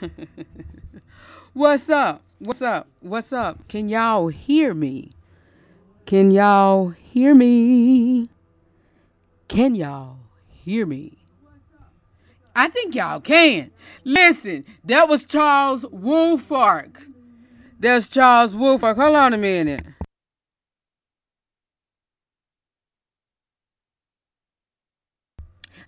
What's up? What's up? What's up? Can y'all hear me? Can y'all hear me? Can y'all hear me? I think y'all can. Listen, that was Charles Woolfolk. That's Charles Woolfolk. Hold on a minute.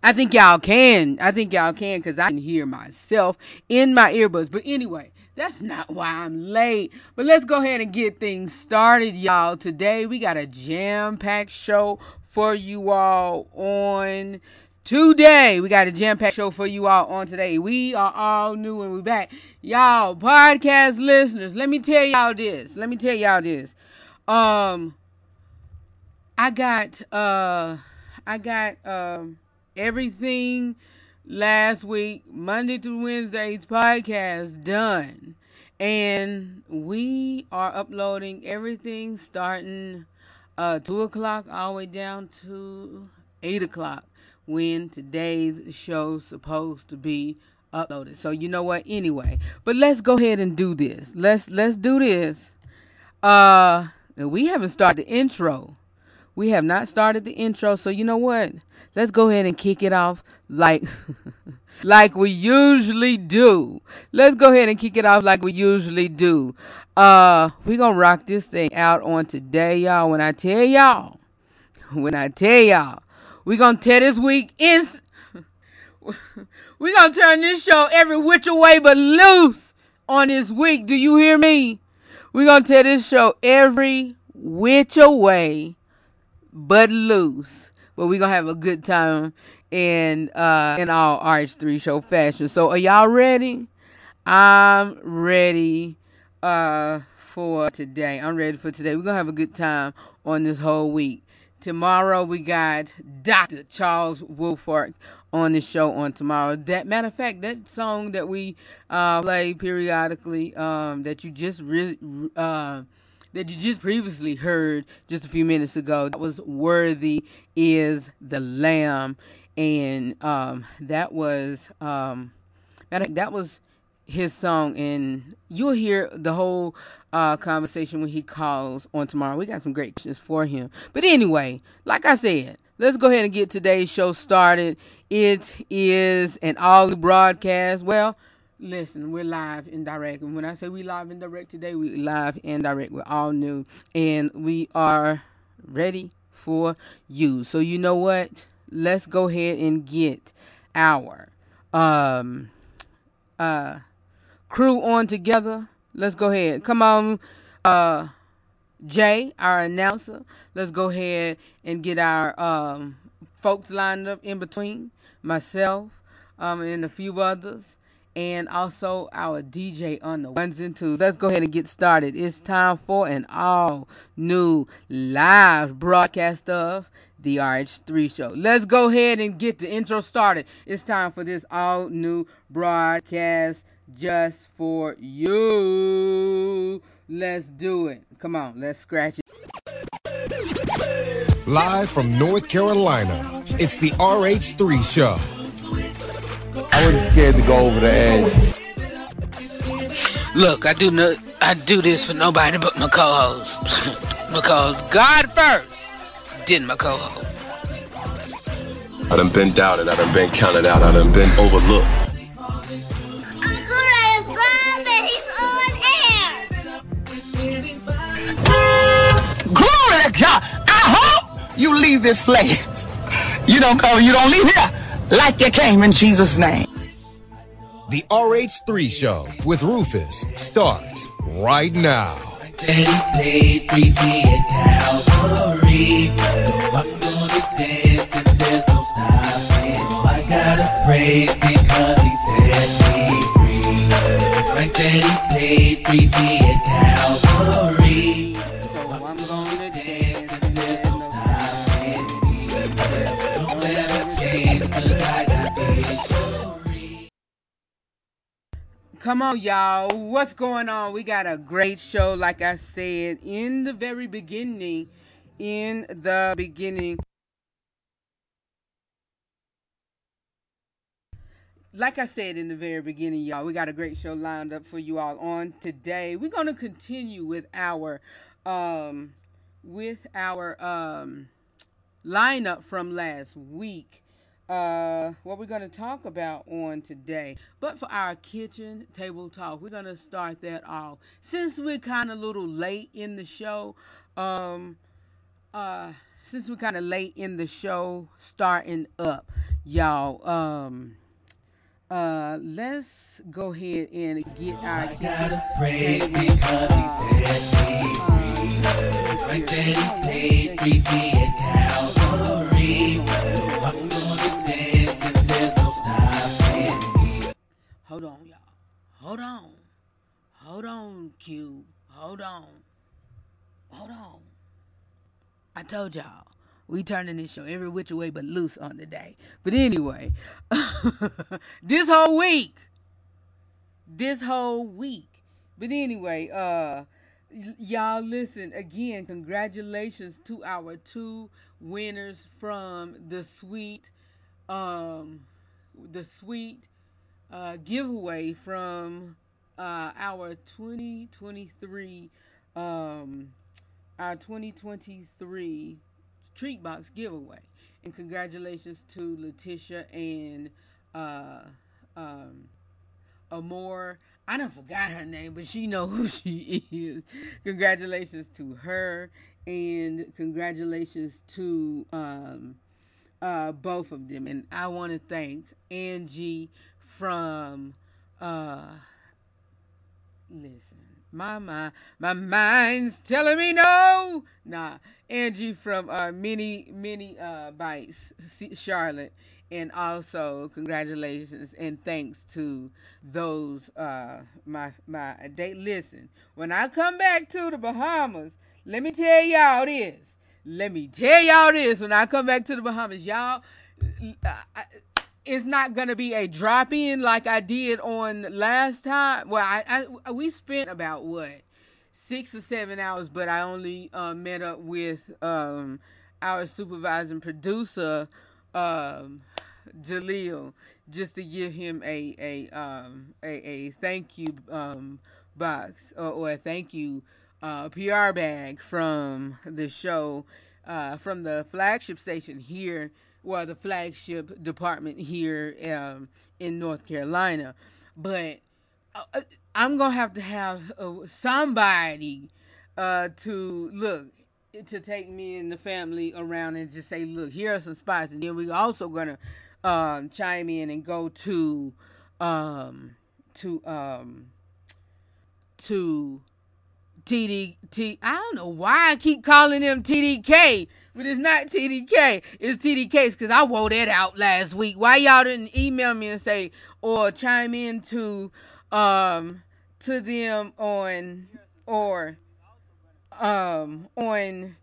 I think y'all can. I think y'all can because I can hear myself in my earbuds. But anyway, that's not why I'm late. But let's go ahead and get things started, y'all. Today we got a jam packed show for you all on today. We got a jam packed show for you all on today. We are all new and we're back. Y'all, podcast listeners, let me tell y'all this. Let me tell y'all this. Um, I got, uh, I got, um, everything last week, Monday through Wednesday's podcast done. And we are uploading everything starting uh, 2 o'clock all the way down to 8 o'clock when today's show's supposed to be uploaded. So you know what? Anyway, but let's go ahead and do this. Let's let's do this. Uh we haven't started the intro. We have not started the intro, so you know what? Let's go ahead and kick it off like like we usually do. Let's go ahead and kick it off like we usually do. Uh, we gonna rock this thing out on today, y'all. When I tell y'all, when I tell y'all, we gonna tear this week in. we gonna turn this show every which way but loose on this week. Do you hear me? we gonna tear this show every which way but loose but we're gonna have a good time in uh in our RH3 show fashion. So are y'all ready? I'm ready uh for today. I'm ready for today. We're gonna have a good time on this whole week. Tomorrow we got Dr. Charles Woolfolk on the show on tomorrow. That matter of fact, that song that we uh, play periodically, um, that you just really uh, that you just previously heard just a few minutes ago. That was Worthy is the Lamb. And um, that was um, that, was his song. And you'll hear the whole uh, conversation when he calls on tomorrow. We got some great questions for him. But anyway, like I said, let's go ahead and get today's show started. It is an all broadcast. Well, Listen, we're live and direct. And when I say we live and direct today, we live and direct. We're all new. And we are ready for you. So you know what? Let's go ahead and get our um uh crew on together. Let's go ahead. Come on, uh Jay, our announcer. Let's go ahead and get our um folks lined up in between. Myself, um, and a few others and also our DJ on the ones and twos. Let's go ahead and get started. It's time for an all new live broadcast of the RH3 show. Let's go ahead and get the intro started. It's time for this all new broadcast just for you. Let's do it. Come on, let's scratch it. Live from North Carolina, it's the RH3 show I wasn't scared to go over the edge. Look, I do no, I do this for nobody but my co-host, because God first, then my co-host. I done been doubted, I done been counted out, I done been overlooked. Glory to God! I hope you leave this place. You don't come, you don't leave here like you came in Jesus' name. The RH3 show with Rufus starts right now. Daddy paid free me at Calvary. So I'm gonna dance and there's no stopping. I gotta praise because he set me free. My daddy paid free me at Calvary. Come on, y'all. What's going on? We got a great show, like I said in the very beginning. In the beginning. like I said in the very beginning, y'all, we got a great show lined up for you all on today. We're gonna continue with our um with our um lineup from last week. Uh, what we're gonna talk about on today. But for our kitchen table talk, we're gonna start that off. Since we're kind of a little late in the show, um, uh, since we're kind of late in the show, starting up, y'all. Um, uh, let's go ahead and get our I gotta praise because he set me free. That he paid free at Calvary. Hold on, y'all. Hold on. Hold on, Q. Hold on. Hold on. I told y'all. We turning this show every which way but loose on the day. But anyway, this whole week. This whole week. But anyway, uh y'all listen again, congratulations to our two winners from the sweet um the sweet uh, giveaway from uh, our 2023 um, our 2023 treat box giveaway and congratulations to letitia and uh, um, Amore. I don't forgot her name, but she know who she is. Congratulations to her, and congratulations to um, uh, both of them. And I want to thank Angie from. Uh, listen, my mind, my mind's telling me no. Nah, Angie from uh, Mini Mini uh, Bites, Charlotte, and also congratulations and thanks to those uh, my my date. Listen, when I come back to the Bahamas, let me tell y'all this. Let me tell y'all this. When I come back to the Bahamas, y'all. I, I, it's not gonna be a drop in like I did on last time. Well, I, I we spent about what six or seven hours, but I only uh, met up with um, our supervising producer, um, Jaleel, just to give him a a um, a, a thank you um, box or, or a thank you uh, PR bag from the show, uh, from the flagship station here, well, the flagship department here um, in North Carolina. But uh, I'm gonna have to have uh, somebody uh, to look to take me and the family around and just say, look, here are some spots, and then we're also gonna um, chime in and go to um, to um, to TD T. I don't know why I keep calling them TDK, but it's not TDK. It's TDKs because I wore that out last week. Why y'all didn't email me and say or chime in to um to them on or um on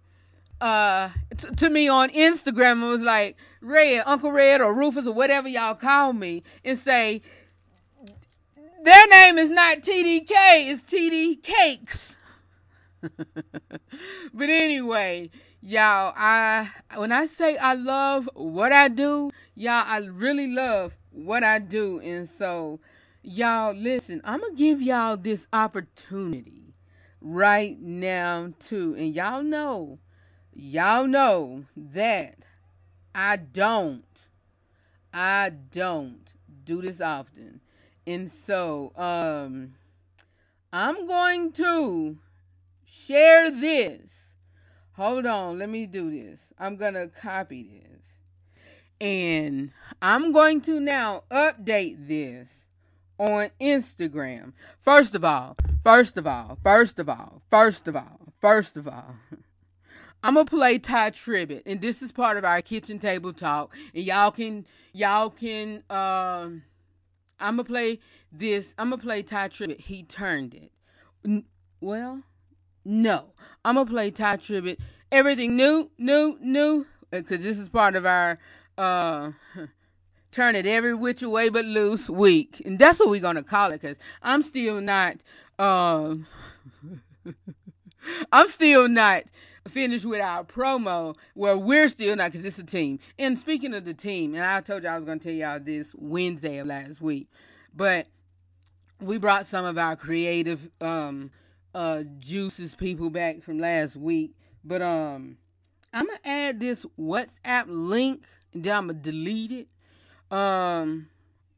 uh t- to me on Instagram and was like Red, Uncle Red or Rufus or whatever y'all call me and say their name is not TDK, it's TD Cakes. but anyway, y'all, I when I say I love what I do, y'all, I really love what I do, and so y'all listen. I'm gonna give y'all this opportunity right now too, and y'all know, y'all know that I don't, I don't do this often, and so um, I'm going to share this. Hold on, let me do this. I'm going to copy this. And I'm going to now update this on Instagram. First of all, first of all, first of all, first of all, first of all. I'm gonna play Tye Tribbett, and this is part of our kitchen table talk. And y'all can, y'all can, um, I'm gonna play this. I'm gonna play Tye Tribbett. He turned it. N- well, no, I'm gonna play Tye Tribbett. Everything new, new, new, because this is part of our uh turn it every which way but loose week, and that's what we're gonna call it. Because I'm still not, um, I'm still not finished with our promo where we're still not because it's a team. And speaking of the team, and I told you I was to tell y'all this Wednesday of last week, but we brought some of our creative um uh juices people back from last week. But um I'm gonna add this WhatsApp link and then I'm gonna delete it um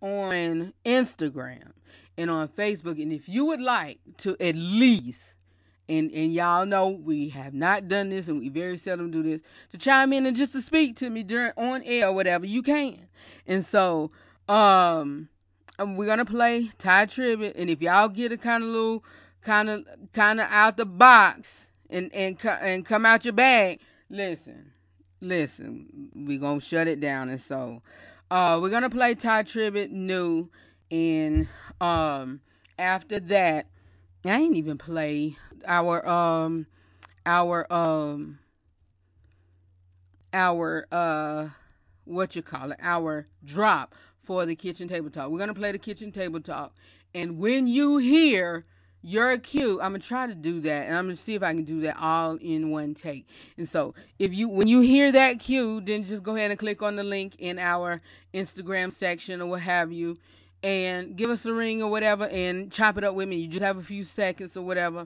on Instagram and on Facebook. And if you would like to at least and and y'all know we have not done this and we very seldom do this to chime in and just to speak to me during on air or whatever you can and so um we're gonna play Tye Tribbett and if y'all get a kind of little kind of kind of out the box and and and come out your bag listen listen we're gonna shut it down and so uh we're gonna play Tye Tribbett new and um after that I ain't even play our um our um our uh what you call it our drop for the kitchen table talk. We're gonna play the kitchen table talk, and when you hear your cue, I'm gonna try to do that, and I'm gonna see if I can do that all in one take. And so, if you when you hear that cue, then just go ahead and click on the link in our Instagram section or what have you, and give us a ring or whatever, and chop it up with me. You just have a few seconds or whatever,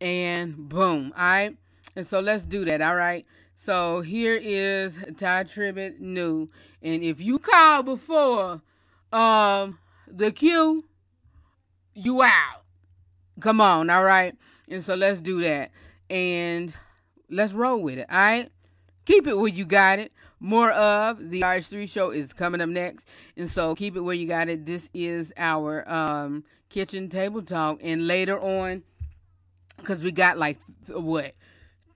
and boom, all right. And so let's do that, all right. So here is Tye Tribbett new, and if you call before um the cue, you out. Come on, all right. And so let's do that, and let's roll with it. All right. Keep it where you got it. More of the RH3 show is coming up next. And so keep it where you got it. This is our um, kitchen table talk. And later on, because we got like, what,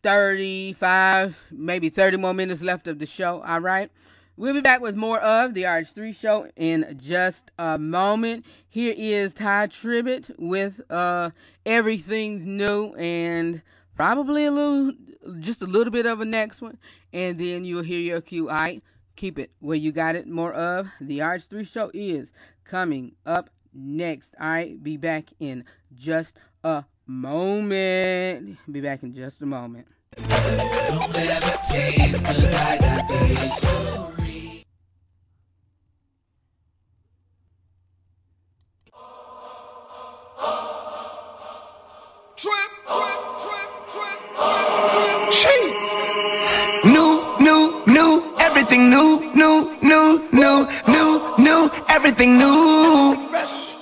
35, maybe 30 more minutes left of the show. All right. We'll be back with more of the RH3 show in just a moment. Here is Tye Tribbett with uh, Everything's New and probably a little, just a little bit of a next one. And then you'll hear your cue. Keep it where you got it. More of the RH3 show is coming up next. Right. Be back in just a moment. Be back in just a moment. Don't ever change, cause I got. Everything new.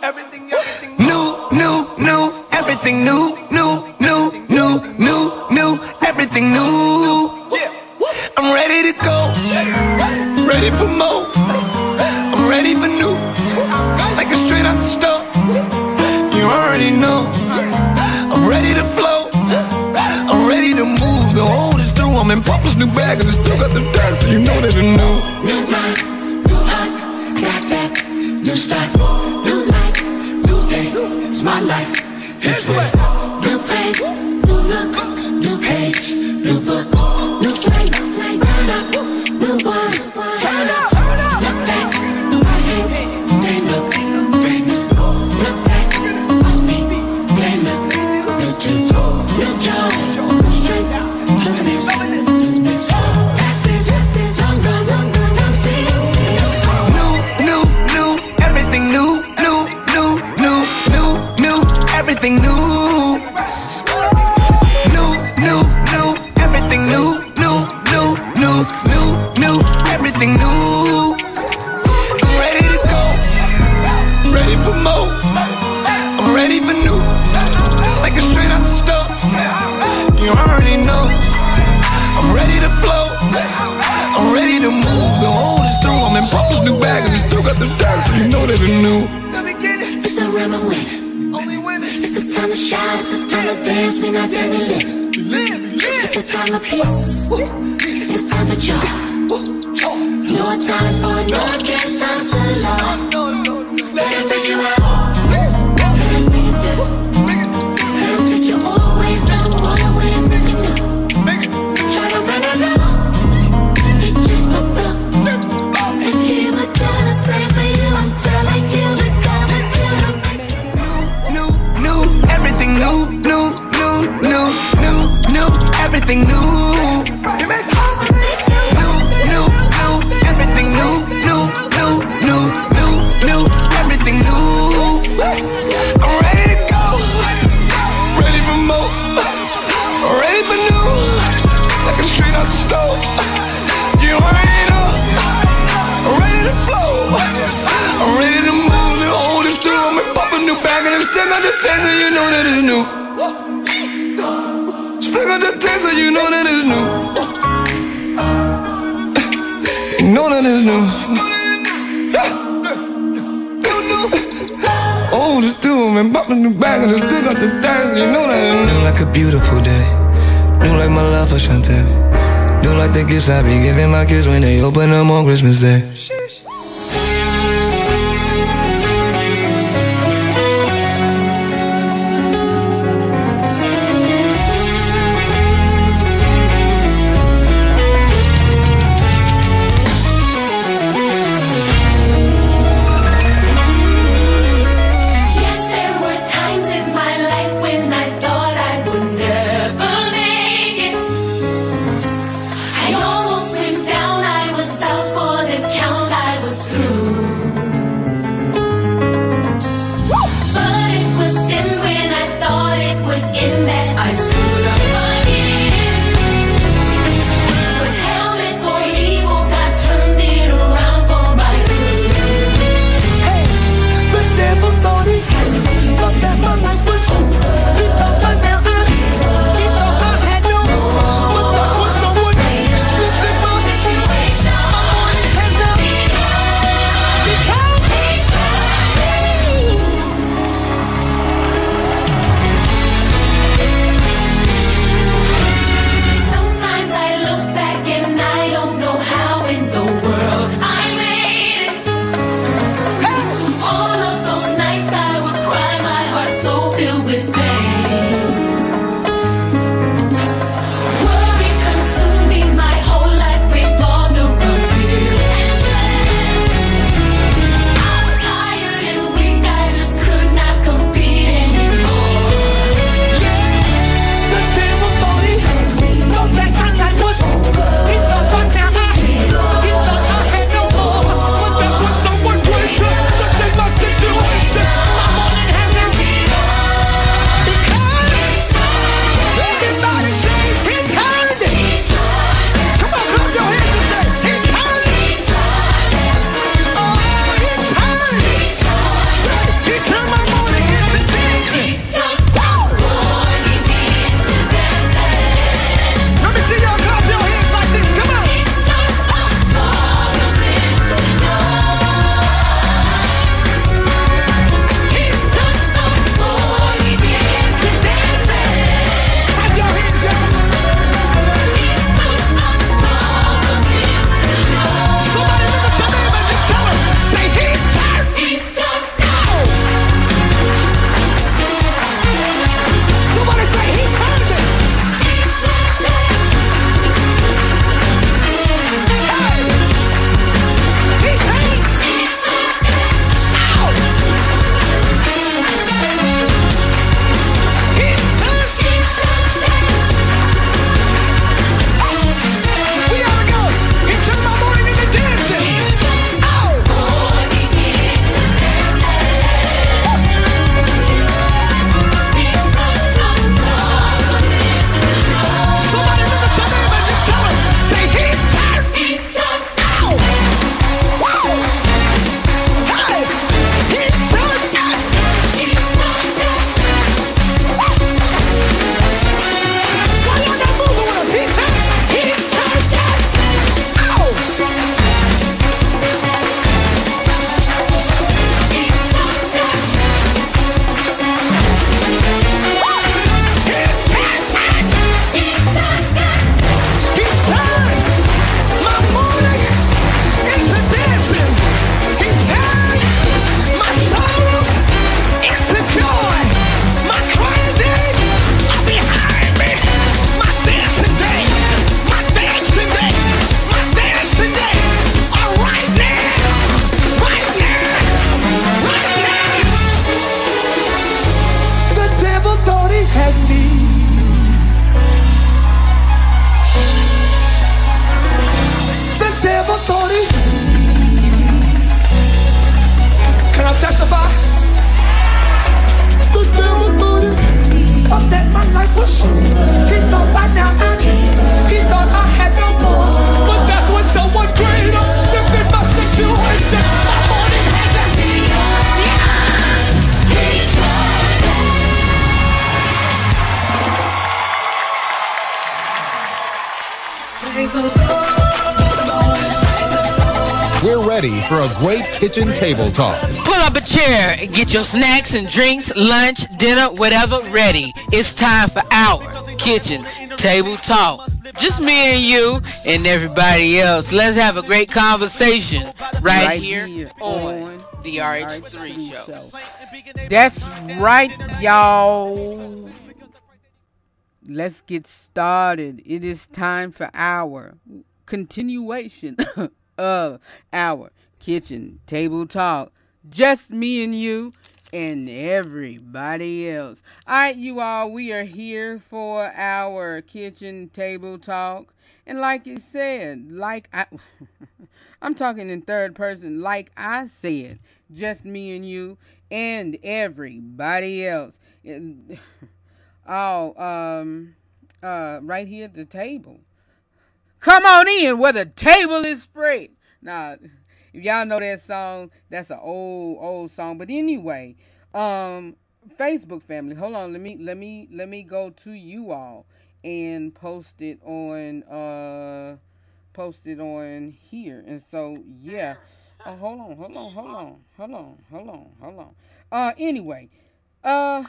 Everything, everything. New, new, new, everything new, new, new, new, new, new, everything new. I'm ready to go, ready for more. I'm ready for new, like a straight out the stove. You already know. I'm ready to flow. I'm ready to move. The old is through. I'm in Papa's new bag and I still got the tag, so you know that it's new. New mind, new heart, got that new start, new life, new day. It's my life, this way. New praise, I be giving my kids when they open them on Christmas Day. For a great kitchen table talk. Pull up a chair and get your snacks and drinks, lunch, dinner, whatever ready. It's time for our kitchen table talk. Just me and you and everybody else. Let's have a great conversation right, Right here, here on, on the RH3 show. That's right, y'all. Let's get started. It is time for our continuation of our kitchen table talk. Just me and you and everybody else. All right, you all, we are here for our kitchen table talk. And like it said, like I I'm talking in third person, like I said, just me and you and everybody else. And- Oh, um, uh, right here at the table. Come on in where the table is spread. Now, if y'all know that song, that's an old, old song. But anyway, um, Facebook family, hold on. Let me, let me, let me go to you all and post it on, uh, post it on here. And so, yeah. Oh, hold on, hold on, hold on, hold on, hold on, hold on. Uh, anyway, uh,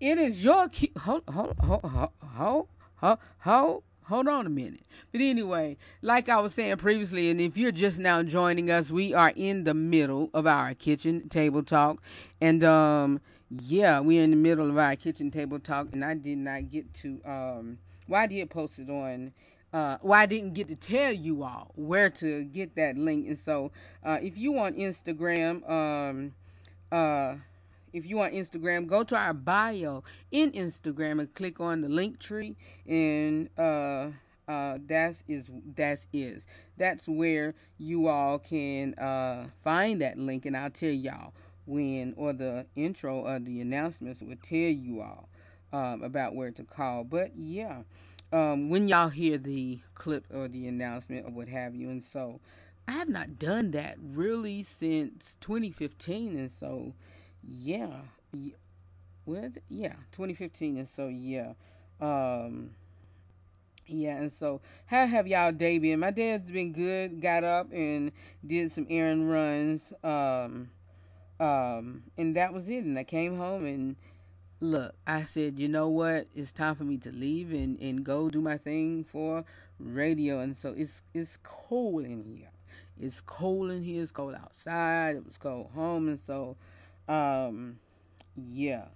it is your key. Hold, hold, hold, hold, hold, hold, hold, on a minute. But anyway, like I was saying previously, and if you're just now joining us, we are in the middle of our kitchen table talk, and um, yeah, we're in the middle of our kitchen table talk, and I did not get to um, I did post it on. Uh, well, I didn't get to tell you all where to get that link, and so uh, if you on Instagram, um, uh if you on Instagram, go to our bio in Instagram and click on the link tree, and uh, uh, that's is that's is. That's where you all can uh, find that link, and I'll tell y'all when or the intro of the announcements will tell you all um, about where to call. But yeah, um, when y'all hear the clip or the announcement or what have you, and so I have not done that really since 2015, and so yeah, yeah what yeah 2015 and so yeah. Um yeah and so how have y'all day been? My day's been good. Got up and did some errand runs um um and that was it. And i came home and look i said you know what? It's time for me to leave and and go do my thing for radio. And so it's it's cold in here. It's cold in here. It's cold outside. It was cold home. And so um yeah.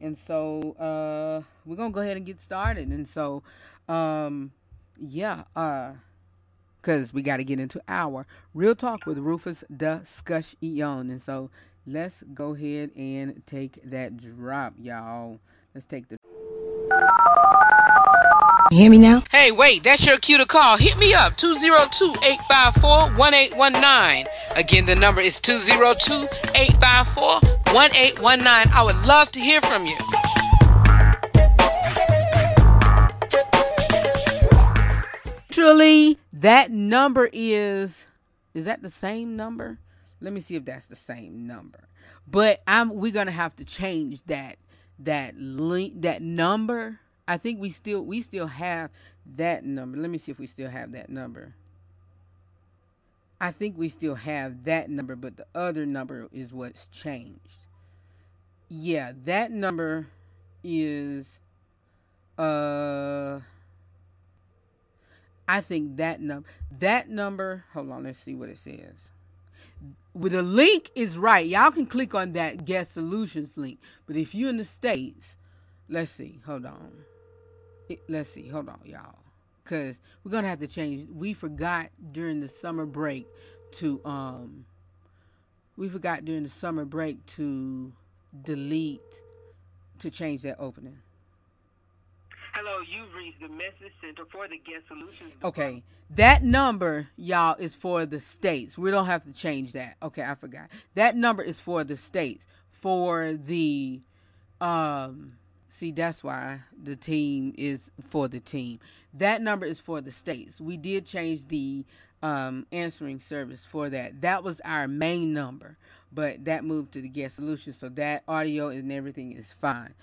And so uh we're gonna go ahead and get started. And so um yeah uh because we got to get into our real talk with rufus discussion and so let's go ahead and take that drop y'all. Let's take the You hear me now? Hey, wait, that's your cue to call. Hit me up, 202-854-1819. Again, the number is 202-854-1819. I would love to hear from you. Actually, that number is is that the same number? Let me see if that's the same number. But I'm we're gonna have to change that that link that number. I think we still we still have that number. Let me see if we still have that number. I think we still have that number, but the other number is what's changed. Yeah, that number is uh I think that number that number hold on, let's see what it says. With the link is right. Y'all can click on that guest solutions link. But if you're in the States, let's see, hold on. It- let's see, hold on, y'all. Cause we're gonna have to change. We forgot during the summer break to um we forgot during the summer break to delete to change that opening. Hello, you've reached the message center for the guest solutions. Okay, that number, y'all, is for the states. We don't have to change that. Okay, I forgot. That number is for the states. For the, um, see, that's why the team is for the team. That number is for the states. We did change the um, answering service for that. That was our main number, but that moved to the guest solution. So that audio and everything is fine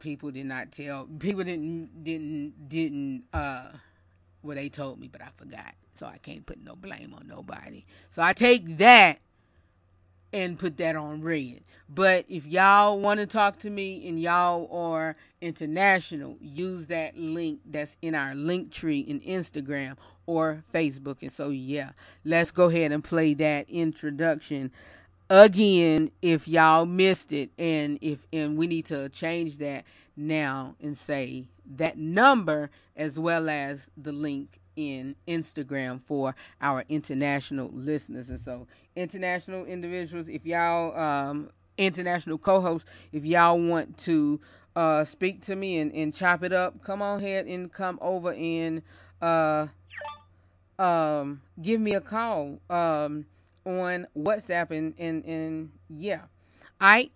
people did not tell people didn't didn't didn't uh Well, they told me, but I forgot. So I can't put no blame on nobody. So I take that and put that on red. But if y'all want to talk to me and y'all are international, use that link that's in our link tree in Instagram or Facebook. And so, yeah, let's go ahead and play that introduction again if y'all missed it and if and we need to change that now and say that number as well as the link in Instagram for our international listeners. And so, international individuals, if y'all, um, international co hosts, if y'all want to uh, speak to me and, and chop it up, come on ahead and come over and uh, um, give me a call um, on WhatsApp. And, and, and yeah, I.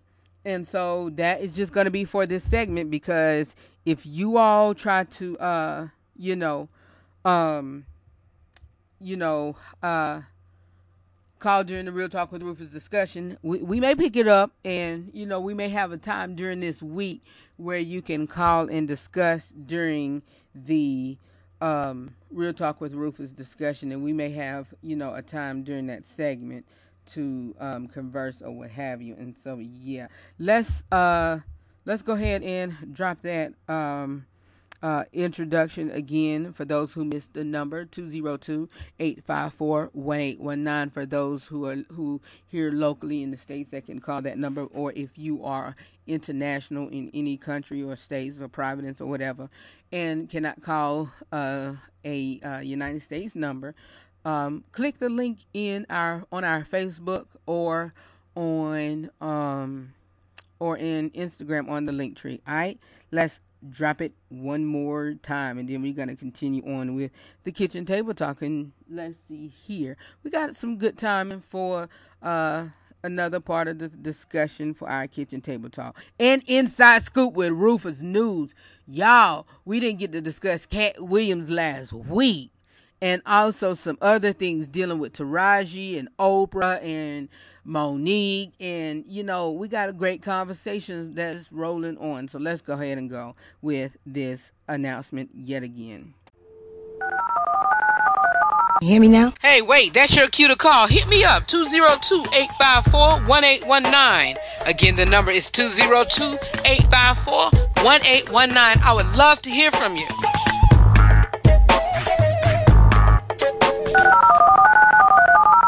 And so that is just going to be for this segment because if you all try to, uh, you know, um, you know, uh, call during the Real Talk with Rufus discussion, we, we may pick it up and, you know, we may have a time during this week where you can call and discuss during the um, Real Talk with Rufus discussion. And we may have, you know, a time during that segment to um, converse or what have you. And so, yeah, let's, uh, let's go ahead and drop that, um, uh, introduction again for those who missed the number 202-854-1819 for those who are who here locally in the states that can call that number or if you are international in any country or states or providence or whatever and cannot call uh, a uh, United States number um, click the link in our on our Facebook or on um, or in Instagram on the link tree all right let's drop it one more time and then we're going to continue on with the kitchen table talk and let's see here. We got some good timing for uh another part of the discussion for our kitchen table talk. And inside scoop with rufus news. Y'all we didn't get to discuss Katt Williams last week and also some other things dealing with Taraji and Oprah and Mo'Nique. And, you know, we got a great conversation that's rolling on. So let's go ahead and go with this announcement yet again. You hear me now? Hey, wait, that's your cue to call. Hit me up, 202-854-1819. Again, the number is 202-854-1819. I would love to hear from you.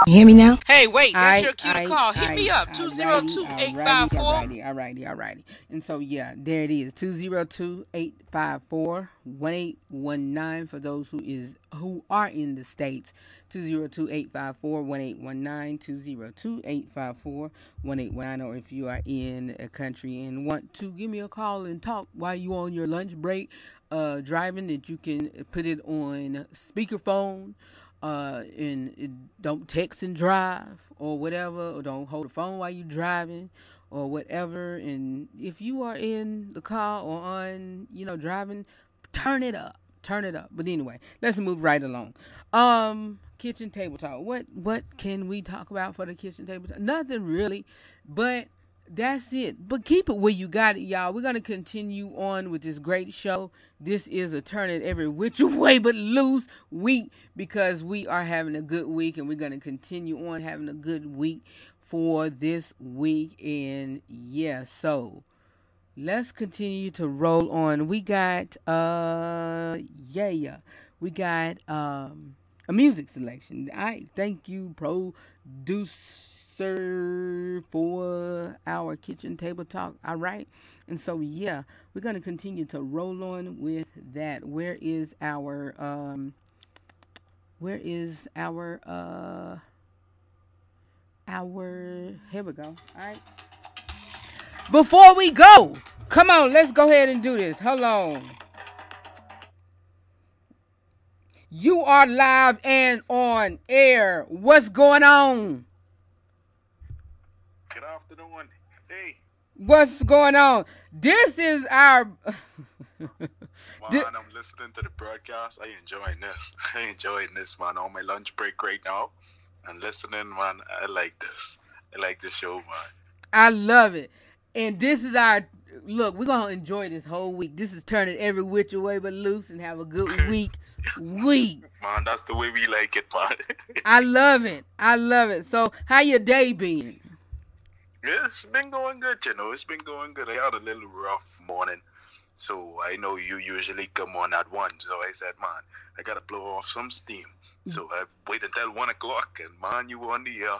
You hear me now? Hey, wait, that's I, your cue to I, call. Hit I, me up, I, 202-854. Alrighty, alrighty, alrighty. And so, yeah, there it is, 202-854-1819 for those who is who are in the States. 202-854-1819, 202-854-1819, or if you are in a country and want to give me a call and talk while you on your lunch break, uh, driving, that you can put it on speakerphone, uh, and don't text and drive or whatever, or don't hold the phone while you're driving or whatever. And if you are in the car or on, you know, driving, turn it up, turn it up. But anyway, let's move right along. Um, kitchen table talk. What what can we talk about for the kitchen table talk? Nothing really, but that's it. But keep it where you got it, y'all. We're gonna continue on with this great show. This is a turn it every which way but loose week because we are having a good week and we're gonna continue on having a good week for this week. And yeah, so let's continue to roll on. We got uh yeah yeah. We got um a music selection. I thank you, producer for our kitchen table talk. All right. And so, yeah, we're going to continue to roll on with that. Where is our, um, where is our, uh, our, here we go. All right. Before we go, come on, let's go ahead and do this. Hold on. You are live and on air. What's going on? Good afternoon. Hey. What's going on? This is our. man, I'm listening to the broadcast. I enjoying this. I enjoying this, man. On my lunch break right now, and listening, man. I like this. I like this show, man. I love it. And this is our look, we're gonna enjoy this whole week. This is turning every which way but loose and have a good week. week. Man, that's the way we like it, man. I love it. I love it. So, how your day been? It's been going good, you know. It's been going good. I had a little rough morning. So I know you usually come on at one. So I said, man, I gotta blow off some steam. So I waited until one o'clock and man, you were on the air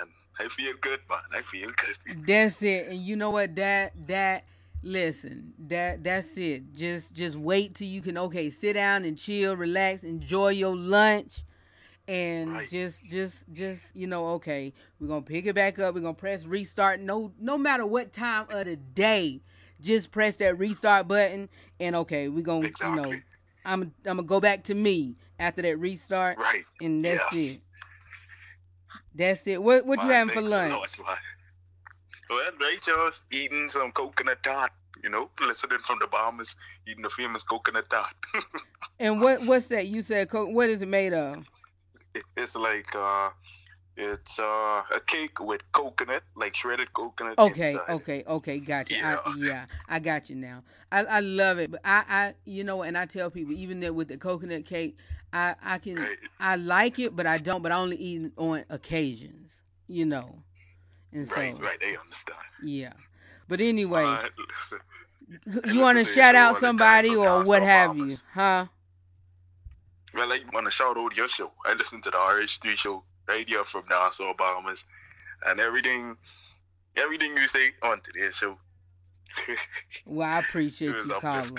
and I feel good, man. I feel good. That's it. And you know what? That that listen, that that's it. Just just wait till you can okay, sit down and chill, relax, enjoy your lunch. And Right. just just just you know, okay, we're gonna pick it back up, we're gonna press restart. No no matter what time of the day, just press that restart button and okay, we're gonna you know I'm I'm gonna go back to me after that restart. Right. And that's Yes. it. That's it. What what you having for lunch? Well, right, just eating some coconut tart. You know, listening from the Bahamas, eating the famous coconut tart. And what what's that? You said co- what is it made of? It- it's like uh, it's uh a cake with coconut, like shredded coconut. Okay, inside. okay, okay, gotcha. Yeah. I, yeah, I got you now. I, I love it, but I, I, you know, and I tell people even that with the coconut cake, I, I can, Right. I like it, but I don't. But I only eat it on occasions, you know. And so, Right, right, they understand. yeah. But anyway, Uh, listen, you want to shout out all the time somebody or what have you, huh? Well, I want to shout out your show. I listen to the RH3 show right here from Nassau, Bahamas, and everything, everything you say on today's show. Well, I appreciate you calling.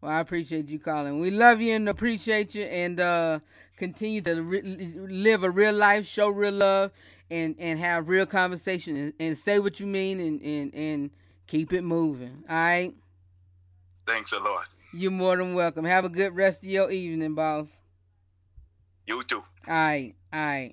Well, I appreciate you calling. We love you and appreciate you, and uh, continue to re- live a real life, show real love, and and have real conversation, and, and say what you mean, and and and keep it moving. All right, Thanks a lot. You're more than welcome. Have a good rest of your evening, boss. You too. All right, all right.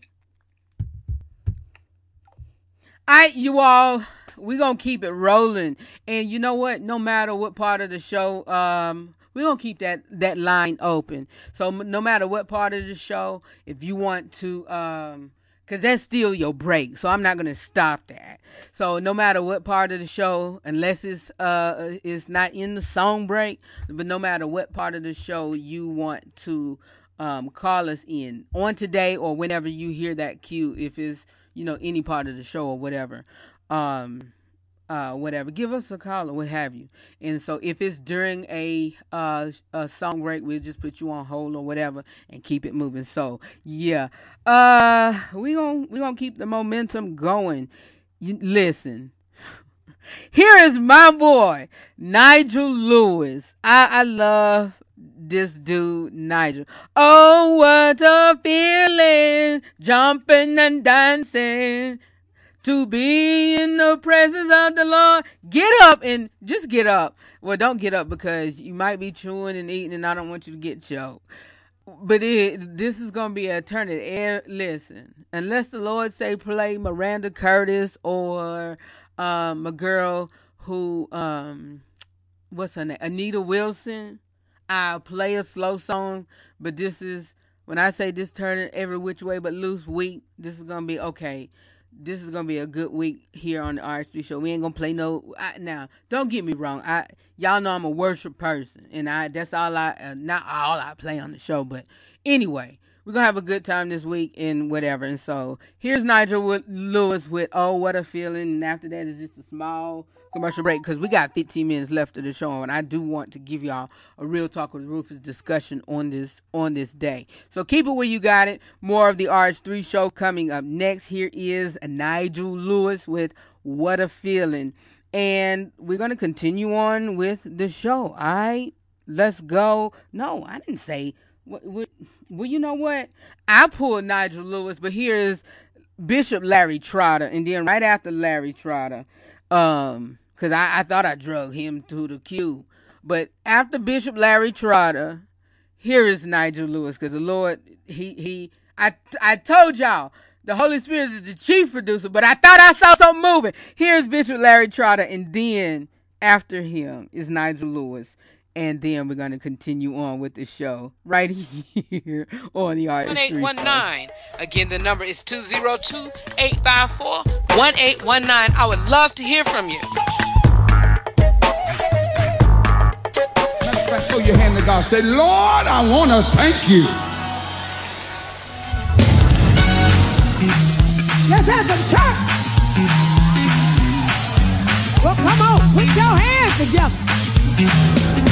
All right, you all. We're gonna keep it rolling, and you know what? No matter what part of the show, um, we're gonna keep that that line open. So m- no matter what part of the show, if you want to, um, cause that's still your break. So I'm not gonna stop that. So no matter what part of the show, unless it's uh it's not in the song break, but no matter what part of the show you want to um, call us in on today or whenever you hear that cue, if it's you know any part of the show or whatever, um, uh, whatever, give us a call or what have you. And so if it's during a uh, a song break, we'll just put you on hold or whatever and keep it moving. So yeah, uh, we gonna we gonna keep the momentum going. You listen. Here is my boy, Nigel Lewis. I, I love this dude, Nigel. Oh, what a feeling, jumping and dancing to be in the presence of the Lord. Get up and just get up. Well, don't get up because you might be chewing and eating, and I don't want you to get choked. But it, this is gonna be a turn it. air. Listen, unless the Lord say play Maranda Curtis or um, a girl who um, what's her name, Anita Wilson. I'll play a slow song, but this is when I say this turning every which way but loose week. This is gonna be okay. This is gonna be a good week here on the RSP show. We ain't gonna play no. I, now, don't get me wrong. I y'all know I'm a worship person, and I that's all I uh, not all I play on the show. But anyway, we're gonna have a good time this week and whatever. And so here's Nigel with Lewis with "Oh What a Feeling," and after that is just a small commercial break because we got 15 minutes left of the show, and I do want to give y'all a real talk with Rufus discussion on this on this day. So keep it where you got it. More of the RH3 show coming up next. Here is Nigel Lewis with "What a Feeling," and we're gonna continue on with the show. All right, let's go. No, I didn't say. Well, you know what? I pulled Nigel Lewis, but here is Bishop Larry Trotter, and then right after Larry Trotter, um, because I, I thought I drug him to the queue, but after Bishop Larry Trotter, here is Nigel Lewis, because the Lord, he he, I I told y'all. The Holy Spirit is the chief producer, but I thought I saw something moving. Here's Bishop Larry Trotter, and then after him is Nigel Lewis. And then we're going to continue on with the show right here on the RS3. 1819. Again, the number is 202 854 1819. I would love to hear from you. your hand to God. Say, Lord, I want to thank you. Let's have some church. Well, come on, put your hands together.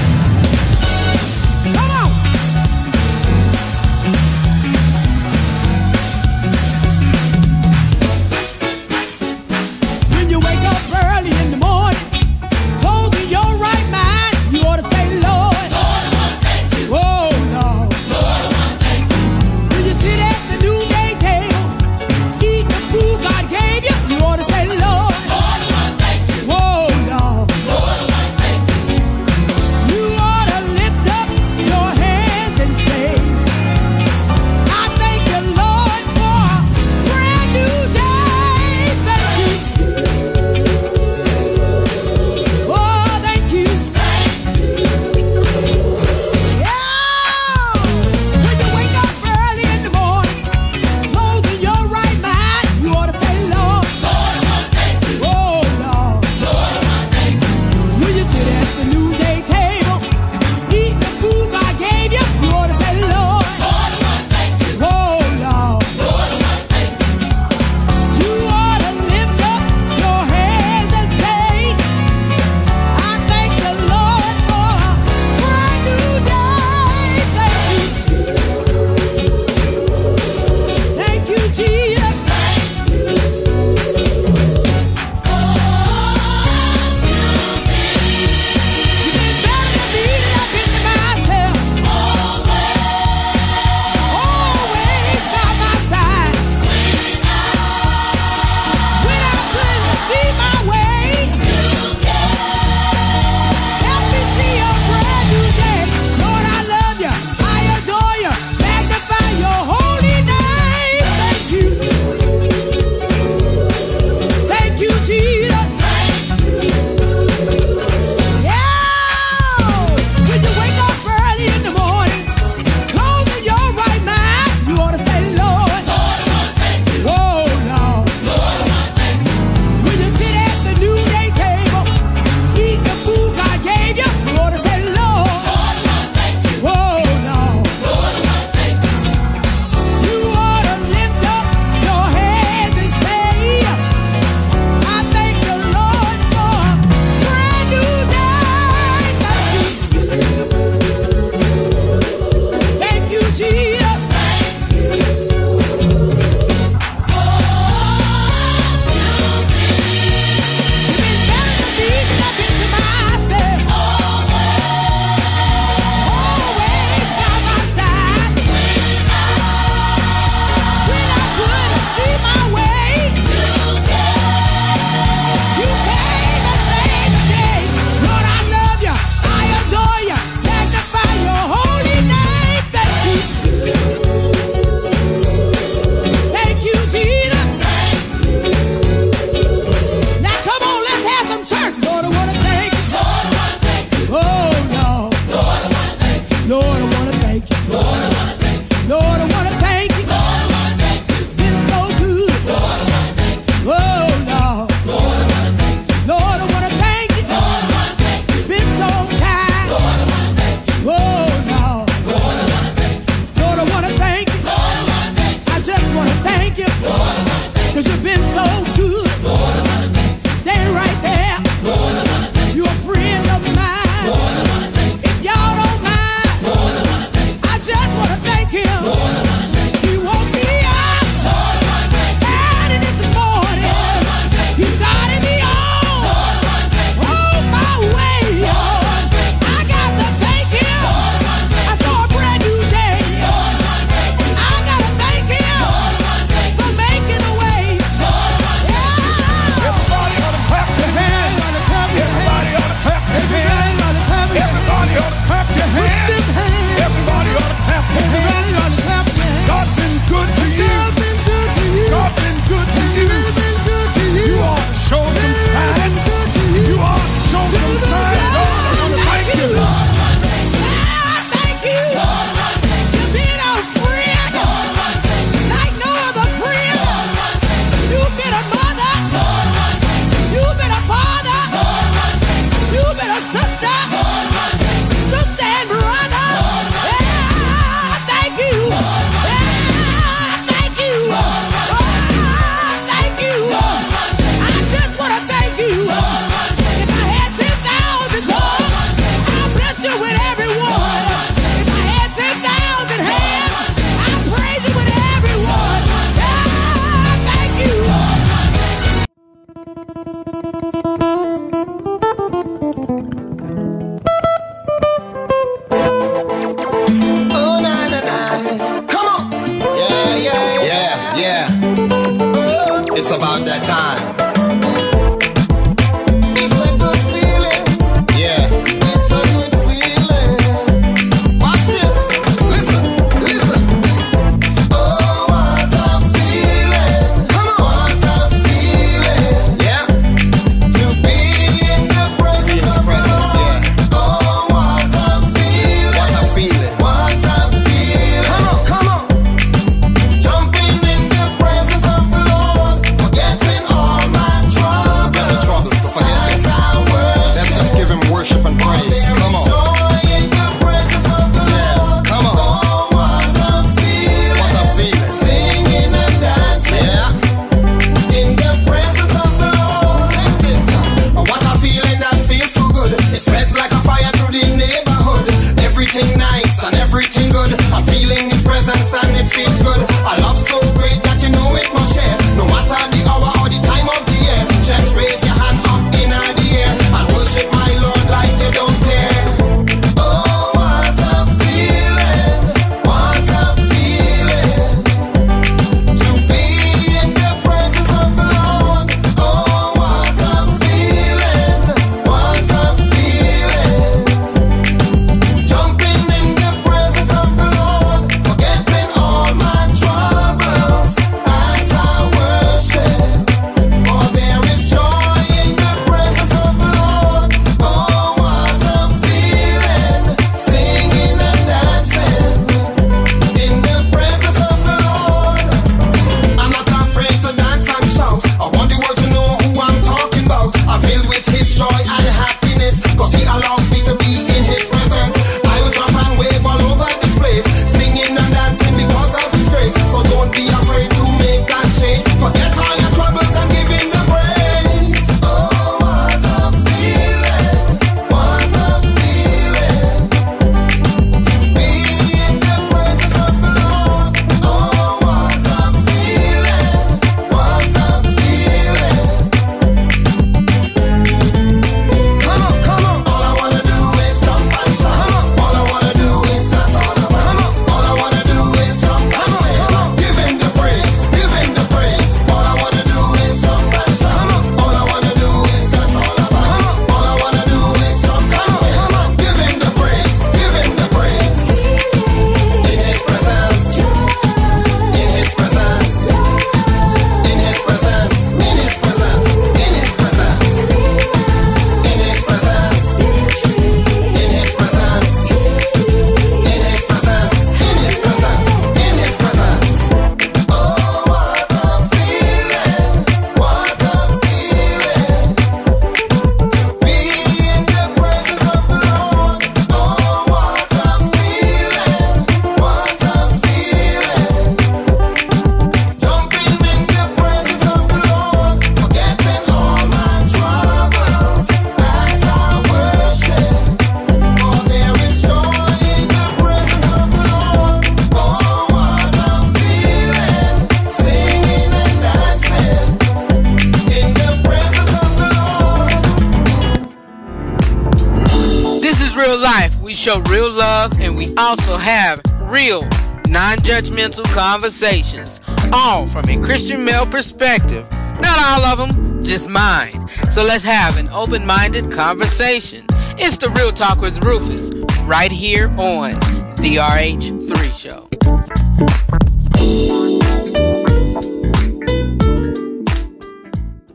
Show real love and we also have real, non judgmental conversations, all from a Christian male perspective. Not all of them, just mine. So let's have an open minded conversation. It's the Real Talk with Rufus, right here on The RH3 Show.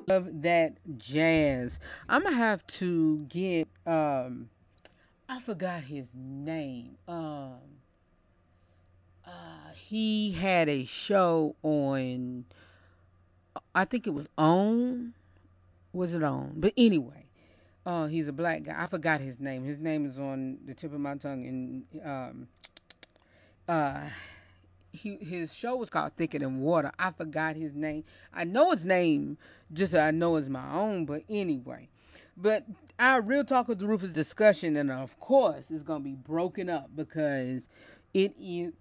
Love that jazz. I'm gonna have to get um I forgot his name. Um uh he had a show on I think it was on was it on? But anyway, uh he's a black guy. I forgot his name. His name is on the tip of my tongue and um uh he his show was called Thicker Than Water. I forgot his name. I know his name, just I know it's my own. But anyway, but our real talk with the Rufus discussion, and of course, it's gonna be broken up because it is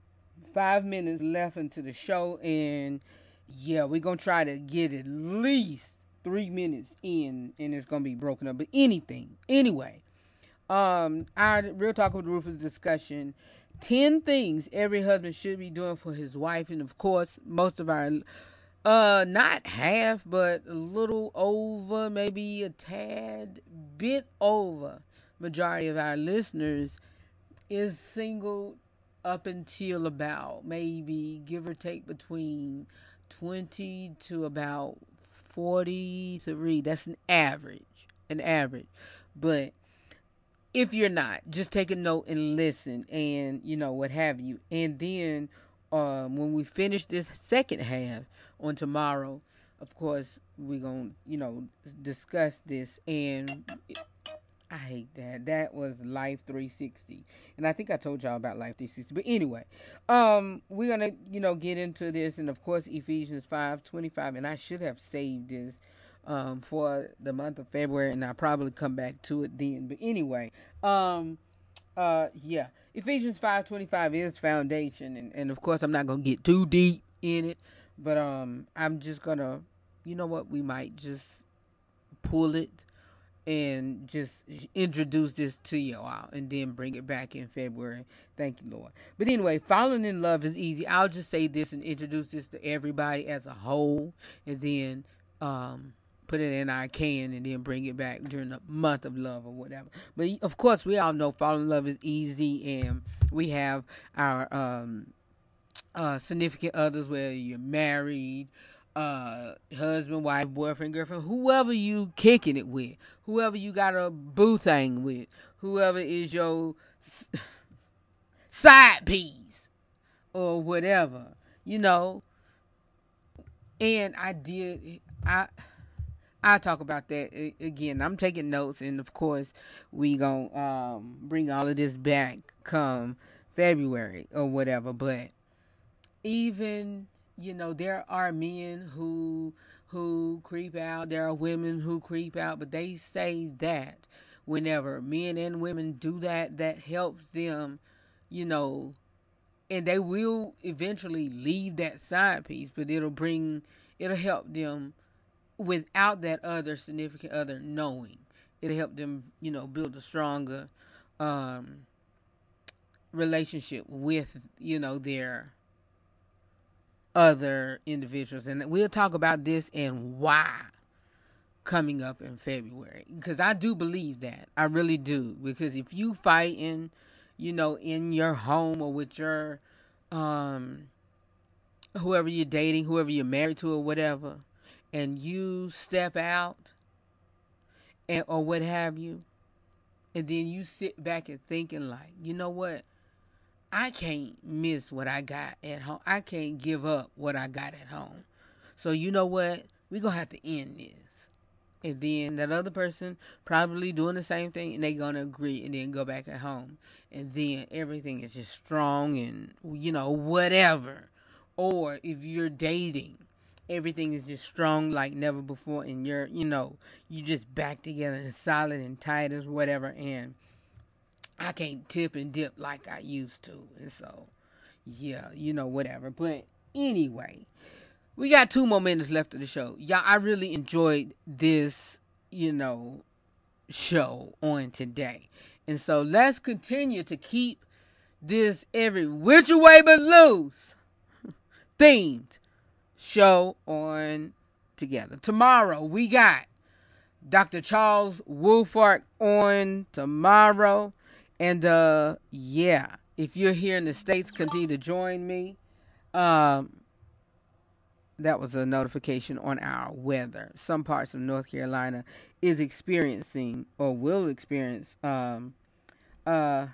five minutes left into the show, and yeah, we're gonna try to get at least three minutes in, and it's gonna be broken up. But anything, anyway, um, our real talk with the Rufus discussion 10 things every husband should be doing for his wife and of course most of our uh not half but a little over maybe a tad bit over. Majority of our listeners is single up until about maybe give or take between 20 to about 43 that's an average an average. But if you're not, just take a note and listen and, you know, what have you. And then um, when we finish this second half on tomorrow, of course, we're going to, you know, discuss this. And I hate that. That was Life 360. And I think I told y'all about Life 360. But anyway, um, we're going to, you know, get into this. And of course, Ephesians 5 25. And I should have saved this um, for the month of February, and I'll probably come back to it then. But anyway, um, uh, yeah, Ephesians five twenty five is foundation, and, and of course I'm not gonna get too deep in it, but um, I'm just gonna, you know what, we might just pull it and just introduce this to you all and then bring it back in February. Thank you, Lord. But anyway, falling in love is easy. I'll just say this and introduce this to everybody as a whole and then um put it in our can and then bring it back during the month of love or whatever. But of course, we all know falling in love is easy, and we have our um, uh, significant others, whether you're married, uh, husband, wife, boyfriend, girlfriend, whoever you kicking it with, whoever you got a boo thing with, whoever is your side piece or whatever, you know. And I did, I I'll talk about that again. I'm taking notes, and of course, we gonna um, bring all of this back come February or whatever. But even you know, there are men who who creep out. There are women who creep out, but they say that whenever men and women do that, that helps them, you know, and they will eventually leave that side piece, but it'll bring, it'll help them without that other significant other knowing. It'll help them, you know, build a stronger um, relationship with, you know, their other individuals. And we'll talk about this and why coming up in February. Because I do believe that. I really do. Because if you fighting, you know, in your home or with your um whoever you're dating, whoever you're married to or whatever, and you step out and or what have you and then you sit back and thinking like you know what? I can't miss what i got at home. I can't give up what i got at home. So you know what? We're gonna have to end this. And then that other person probably doing the same thing and they're gonna agree and then go back at home. And then everything is just strong and you know whatever. Or if you're dating everything is just strong like never before and you're you know you just back together and solid and tight as whatever and i can't tip and dip like i used to and so yeah you know whatever but anyway we got two more minutes left of the show y'all i really enjoyed this you know show on today. And so let's continue to keep this every which way but loose themed show on together. Tomorrow we got Dr. Charles Woolfolk on tomorrow. And uh yeah, if you're here in the States, continue to join me. Um that was a notification on our weather. Some parts of North Carolina is experiencing or will experience um uh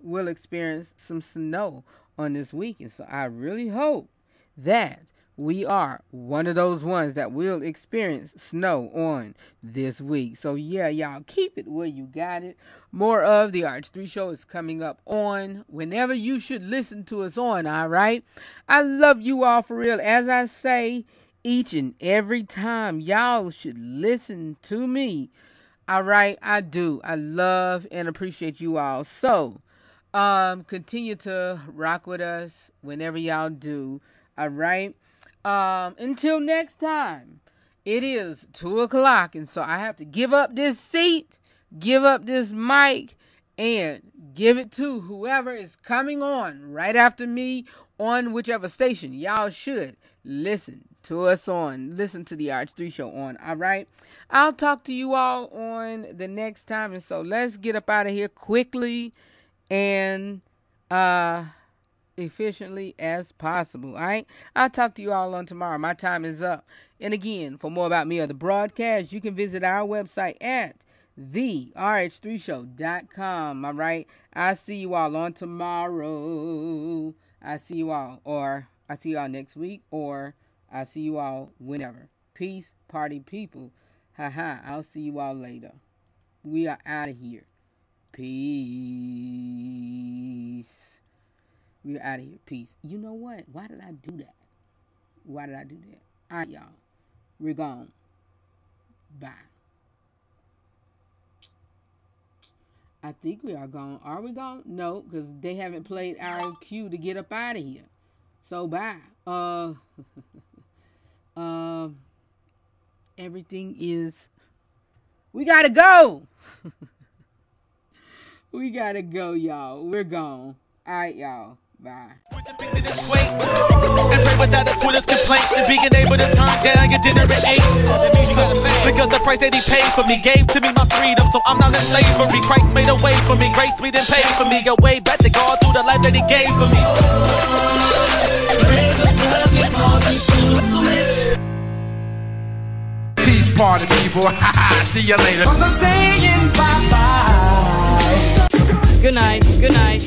will experience some snow on this weekend. So I really hope that we are one of those ones that will experience snow on this week. So yeah, y'all keep it where you got it. More of the RH3 show is coming up on whenever you should listen to us on, all right? I love you all for real. As I say each and every time, y'all should listen to me. All right, I do. I love and appreciate you all. So, um continue to rock with us whenever y'all do. All right. Um, until next time, it is two o'clock, and so I have to give up this seat, give up this mic, and give it to whoever is coming on right after me on whichever station y'all should listen to us on. Listen to the RH3 show on. All right. I'll talk to you all on the next time. And so let's get up out of here quickly and uh efficiently as possible. All right. I'll talk to you all on tomorrow. My time is up. And again, for more about me or the broadcast, you can visit our website at therh3show.com. All right. I'll see you all on tomorrow. I see you all, or I see you all next week, or I see you all whenever. Peace, party people. Haha. I'll see you all later. We are out of here. Peace. We're out of here. Peace. You know what? Why did I do that? Why did I do that? All right, y'all. We're gone. Bye. I think we are gone. Are we gone? No, because they haven't played our cue to get up out of here. So bye. Uh, um, everything is. We gotta go. we gotta go, y'all. We're gone. All right, y'all. Bye. And pray without a foolish complaint and being able to turn down your dinner at eight. Because the price that he paid for me gave to me my freedom, so I'm not in slavery. Christ made a way for me, grace me then paid for me. A way back to God through the life that he gave for me. Peace party people. See you later. I'm saying bye bye. Good night. Good night.